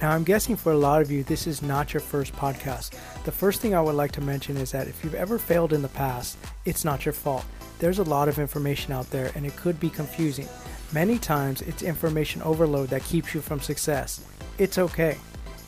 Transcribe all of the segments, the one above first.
Now, I'm guessing for a lot of you, this is not your first podcast. The first thing I would like to mention is that if you've ever failed in the past, it's not your fault. There's a lot of information out there and it could be confusing. Many times, it's information overload that keeps you from success. It's okay.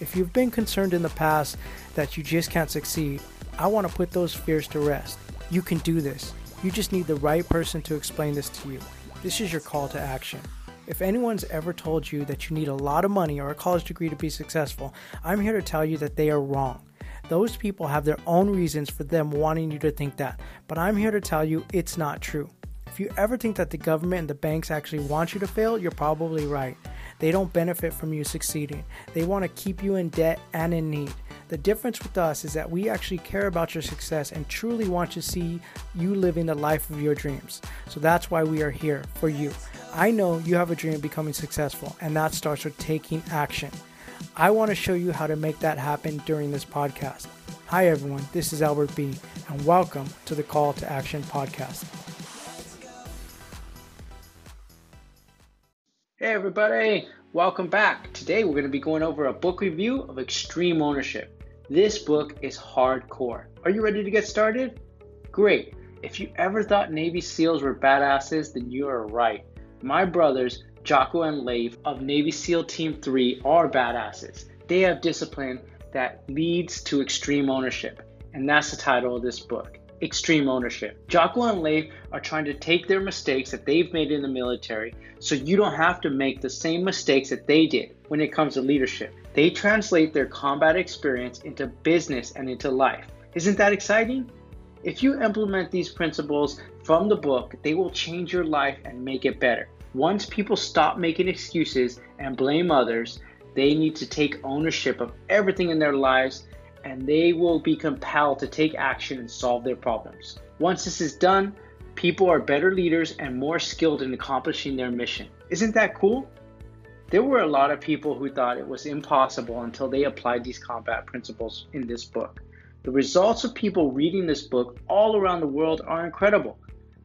If you've been concerned in the past that you just can't succeed, I want to put those fears to rest. You can do this. You just need the right person to explain this to you. This is your call to action. If anyone's ever told you that you need a lot of money or a college degree to be successful, I'm here to tell you that they are wrong. Those people have their own reasons for them wanting you to think that, but I'm here to tell you it's not true. If you ever think that the government and the banks actually want you to fail, you're probably right. They don't benefit from you succeeding. They want to keep you in debt and in need. The difference with us is that we actually care about your success and truly want to see you living the life of your dreams. So that's why we are here for you. I know you have a dream of becoming successful, and that starts with taking action. I want to show you how to make that happen during this podcast. Hi, everyone. This is Albert B., and welcome to the Call to Action podcast. Hey, everybody. Welcome back. Today, we're going to be going over a book review of Extreme Ownership. This book is hardcore. Are you ready to get started? Great. If you ever thought Navy SEALs were badasses, then you are right. My brothers, Jocko and Leif of Navy SEAL Team 3 are badasses. They have discipline that leads to extreme ownership. And that's the title of this book Extreme Ownership. Jocko and Leif are trying to take their mistakes that they've made in the military so you don't have to make the same mistakes that they did when it comes to leadership. They translate their combat experience into business and into life. Isn't that exciting? If you implement these principles from the book, they will change your life and make it better. Once people stop making excuses and blame others, they need to take ownership of everything in their lives and they will be compelled to take action and solve their problems. Once this is done, people are better leaders and more skilled in accomplishing their mission. Isn't that cool? There were a lot of people who thought it was impossible until they applied these combat principles in this book. The results of people reading this book all around the world are incredible.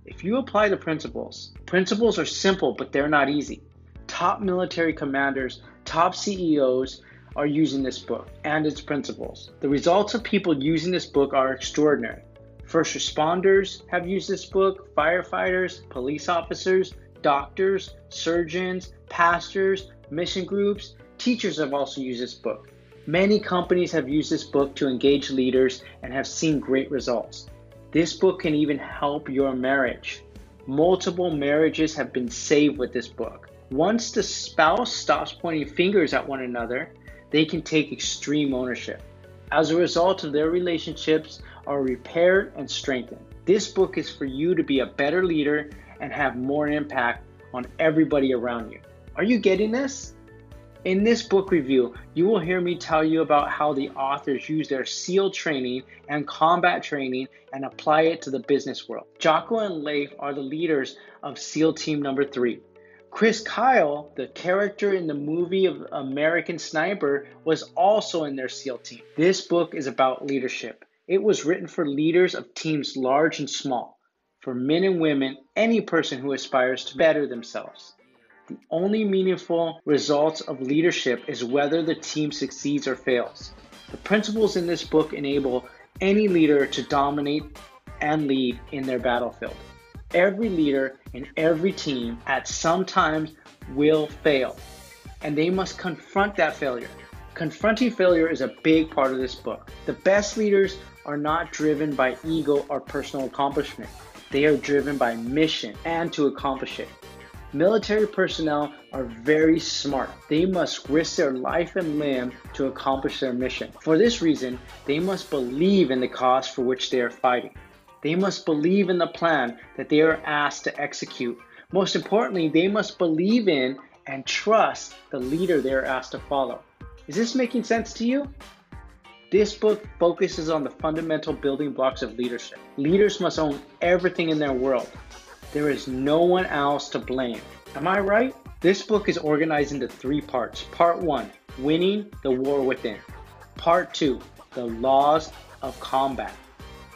If you apply the principles, principles are simple, but they're not easy. Top military commanders, top CEOs are using this book and its principles. The results of people using this book are extraordinary. First responders have used this book, firefighters, police officers, doctors, surgeons, pastors, mission groups, teachers have also used this book. Many companies have used this book to engage leaders and have seen great results. This book can even help your marriage. Multiple marriages have been saved with this book. Once the spouse stops pointing fingers at one another, they can take extreme ownership. As a result of their relationships are repaired and strengthened. This book is for you to be a better leader and have more impact on everybody around you. Are you getting this? In this book review, you will hear me tell you about how the authors use their SEAL training and combat training and apply it to the business world. Jocko and Leif are the leaders of SEAL Team Number 3. Chris Kyle, the character in the movie of American Sniper, was also in their SEAL team. This book is about leadership. It was written for leaders of teams large and small, for men and women, any person who aspires to better themselves. The only meaningful results of leadership is whether the team succeeds or fails. The principles in this book enable any leader to dominate and lead in their battlefield. Every leader in every team at some times will fail, and they must confront that failure. Confronting failure is a big part of this book. The best leaders are not driven by ego or personal accomplishment. They are driven by mission and to accomplish it. Military personnel are very smart. They must risk their life and limb to accomplish their mission. For this reason, they must believe in the cause for which they are fighting. They must believe in the plan that they are asked to execute. Most importantly, they must believe in and trust the leader they are asked to follow. Is this making sense to you? This book focuses on the fundamental building blocks of leadership. Leaders must own everything in their world there is no one else to blame. Am I right? This book is organized into three parts. Part one, winning the war within. Part two, the laws of combat.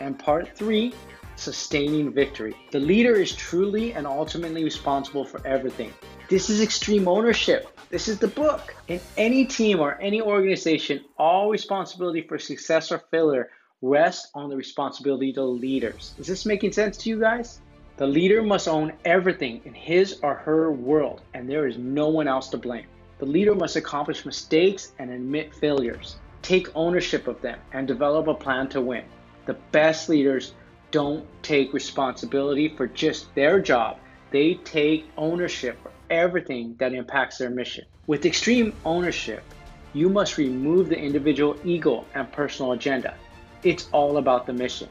And part three, sustaining victory. The leader is truly and ultimately responsible for everything. This is extreme ownership. This is the book. In any team or any organization, all responsibility for success or failure rests on the responsibility of the leaders. Is this making sense to you guys? The leader must own everything in his or her world, and there is no one else to blame. The leader must accomplish mistakes and admit failures, take ownership of them, and develop a plan to win. The best leaders don't take responsibility for just their job, they take ownership for everything that impacts their mission. With extreme ownership, you must remove the individual ego and personal agenda. It's all about the mission.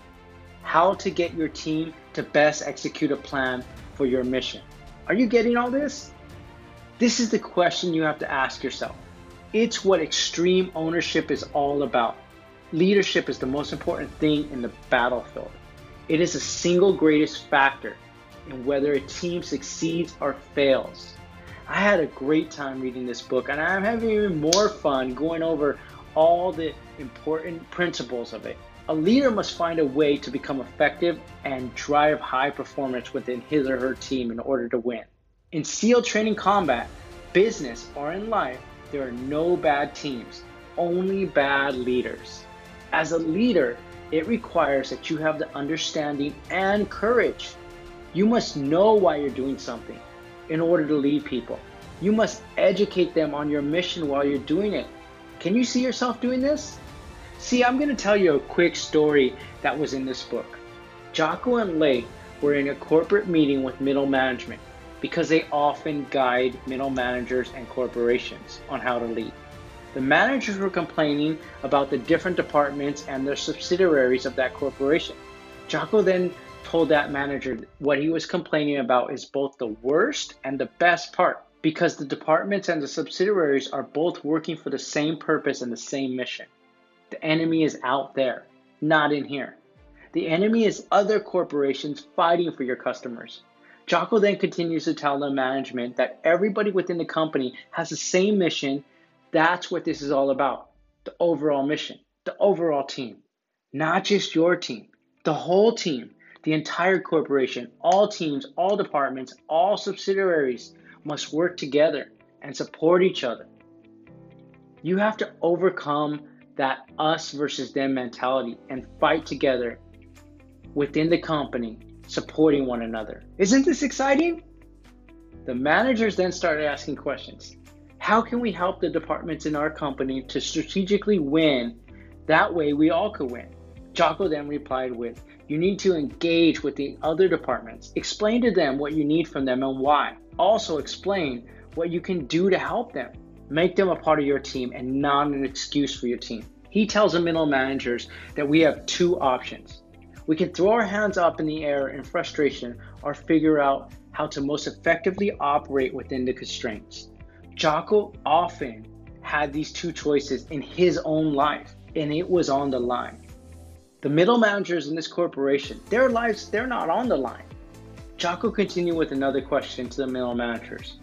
How to get your team to best execute a plan for your mission. Are you getting all this? This is the question you have to ask yourself. It's what extreme ownership is all about. Leadership is the most important thing in the battlefield. It is the single greatest factor in whether a team succeeds or fails. I had a great time reading this book, and I'm having even more fun going over all the important principles of it. A leader must find a way to become effective and drive high performance within his or her team in order to win. In SEAL training combat, business, or in life, there are no bad teams, only bad leaders. As a leader, it requires that you have the understanding and courage you must know why you're doing something in order to lead people. You must educate them on your mission while you're doing it. Can you see yourself doing this? See, I'm going to tell you a quick story that was in this book. Jocko and Leif were in a corporate meeting with middle management because they often guide middle managers and corporations on how to lead. The managers were complaining about the different departments and their subsidiaries of that corporation. Jocko then told that manager what he was complaining about is both the worst and the best part because the departments and the subsidiaries are both working for the same purpose and the same mission. The enemy is out there, not in here. The enemy is other corporations fighting for your customers. Jocko then continues to tell the management that everybody within the company has the same mission. That's what this is all about the overall mission, the overall team, not just your team, the whole team the entire corporation, all teams, all departments, all subsidiaries must work together and support each other. You have to overcome that us versus them mentality and fight together within the company, supporting one another. Isn't this exciting? The managers then started asking questions. How can we help the departments in our company to strategically win? That way we all could win. Jocko then replied with, You need to engage with the other departments. Explain to them what you need from them and why. Also, explain what you can do to help them. Make them a part of your team and not an excuse for your team. He tells the middle managers that we have two options. We can throw our hands up in the air in frustration or figure out how to most effectively operate within the constraints. Jocko often had these two choices in his own life, and it was on the line. The middle managers in this corporation, their lives, they're not on the line. Jocko continued with another question to the middle managers.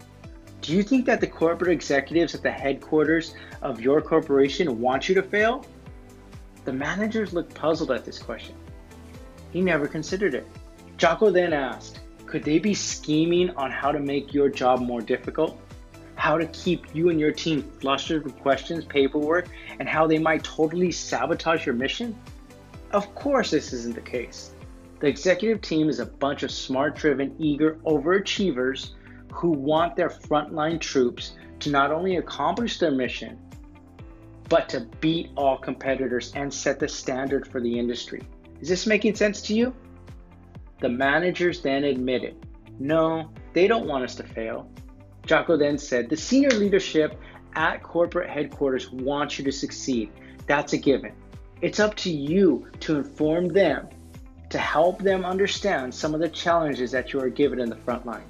Do you think that the corporate executives at the headquarters of your corporation want you to fail? The managers looked puzzled at this question. He never considered it. Jocko then asked, could they be scheming on how to make your job more difficult? How to keep you and your team flustered with questions, paperwork, and how they might totally sabotage your mission? Of course, this isn't the case. The executive team is a bunch of smart driven, eager overachievers who want their frontline troops to not only accomplish their mission, but to beat all competitors and set the standard for the industry. Is this making sense to you? The managers then admitted, no, they don't want us to fail. Jocko then said, the senior leadership at corporate headquarters wants you to succeed. That's a given. It's up to you to inform them, to help them understand some of the challenges that you are given in the front line.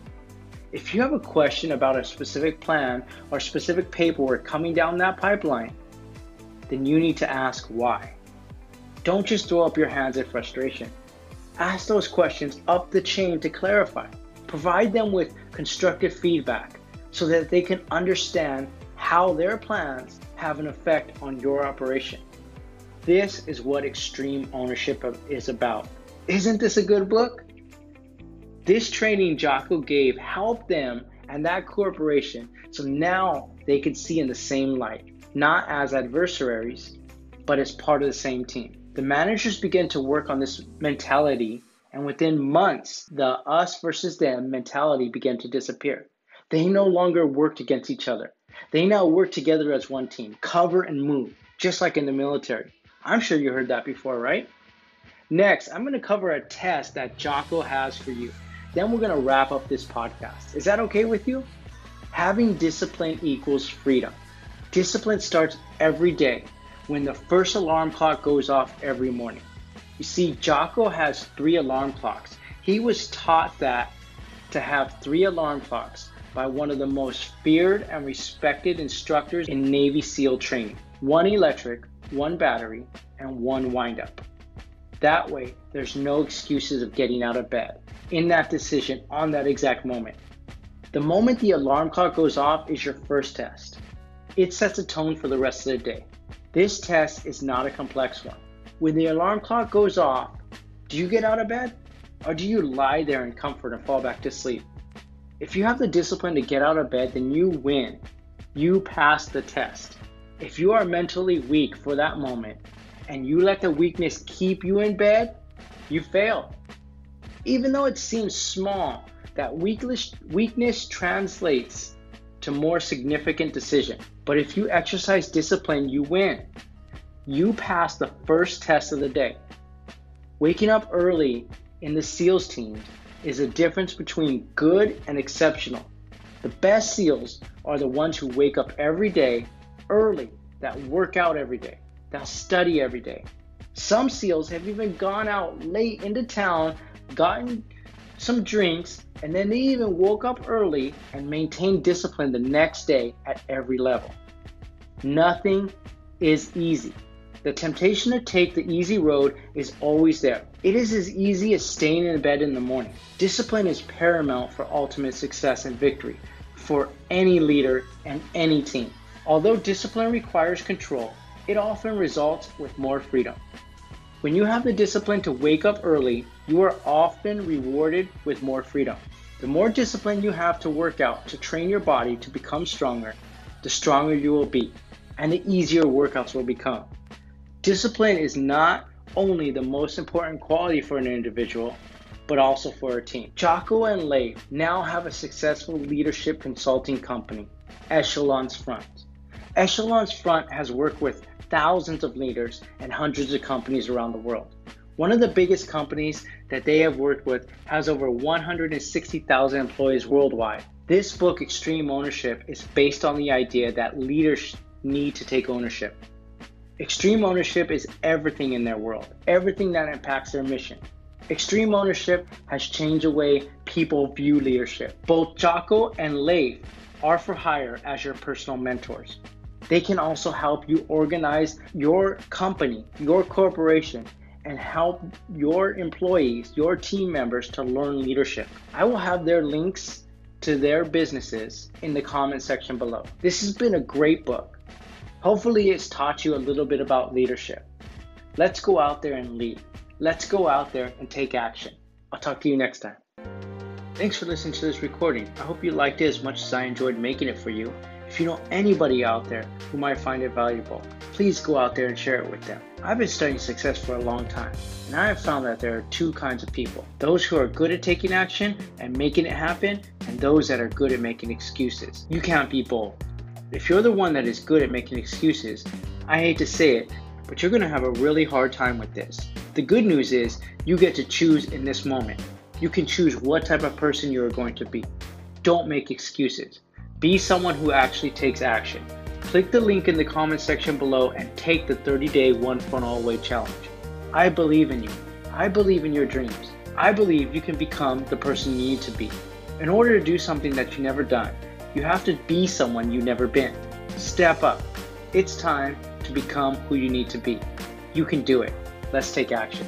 If you have a question about a specific plan or specific paperwork coming down that pipeline, then you need to ask why. Don't just throw up your hands in frustration. Ask those questions up the chain to clarify. Provide them with constructive feedback so that they can understand how their plans have an effect on your operation. This is what extreme ownership is about. Isn't this a good book? This training Jocko gave helped them and that corporation so now they could see in the same light, not as adversaries, but as part of the same team. The managers began to work on this mentality, and within months, the us versus them mentality began to disappear. They no longer worked against each other. They now work together as one team, cover and move, just like in the military. I'm sure you heard that before, right? Next, I'm going to cover a test that Jocko has for you. Then we're going to wrap up this podcast. Is that okay with you? Having discipline equals freedom. Discipline starts every day when the first alarm clock goes off every morning. You see, Jocko has three alarm clocks. He was taught that to have three alarm clocks by one of the most feared and respected instructors in Navy SEAL training one electric, one battery, and one windup. That way, there's no excuses of getting out of bed in that decision on that exact moment. The moment the alarm clock goes off is your first test. It sets a tone for the rest of the day. This test is not a complex one. When the alarm clock goes off, do you get out of bed? Or do you lie there in comfort and fall back to sleep? If you have the discipline to get out of bed, then you win. You pass the test. If you are mentally weak for that moment and you let the weakness keep you in bed, you fail. Even though it seems small, that weakness, weakness translates to more significant decision. But if you exercise discipline, you win. You pass the first test of the day. Waking up early in the SEALs team is a difference between good and exceptional. The best SEALs are the ones who wake up every day early, that work out every day, that study every day. Some SEALs have even gone out late into town, gotten some drinks, and then they even woke up early and maintained discipline the next day at every level. Nothing is easy. The temptation to take the easy road is always there. It is as easy as staying in bed in the morning. Discipline is paramount for ultimate success and victory for any leader and any team. Although discipline requires control, it often results with more freedom. When you have the discipline to wake up early, you are often rewarded with more freedom. The more discipline you have to work out to train your body to become stronger, the stronger you will be, and the easier workouts will become. Discipline is not only the most important quality for an individual, but also for a team. Jocko and Leif now have a successful leadership consulting company, Echelon's Front. Echelon's Front has worked with thousands of leaders and hundreds of companies around the world. One of the biggest companies that they have worked with has over 160,000 employees worldwide. This book, Extreme Ownership, is based on the idea that leaders need to take ownership. Extreme ownership is everything in their world, everything that impacts their mission. Extreme ownership has changed the way people view leadership. Both Jocko and Leif are for hire as your personal mentors. They can also help you organize your company, your corporation, and help your employees, your team members to learn leadership. I will have their links to their businesses in the comment section below. This has been a great book. Hopefully, it's taught you a little bit about leadership. Let's go out there and lead. Let's go out there and take action. I'll talk to you next time. Thanks for listening to this recording. I hope you liked it as much as I enjoyed making it for you. If you know anybody out there who might find it valuable, please go out there and share it with them. I've been studying success for a long time, and I have found that there are two kinds of people those who are good at taking action and making it happen, and those that are good at making excuses. You can't be both. If you're the one that is good at making excuses, I hate to say it, but you're going to have a really hard time with this. The good news is you get to choose in this moment. You can choose what type of person you are going to be. Don't make excuses. Be someone who actually takes action. Click the link in the comment section below and take the 30 day one funnel away challenge. I believe in you. I believe in your dreams. I believe you can become the person you need to be. In order to do something that you've never done, you have to be someone you've never been. Step up. It's time to become who you need to be. You can do it. Let's take action.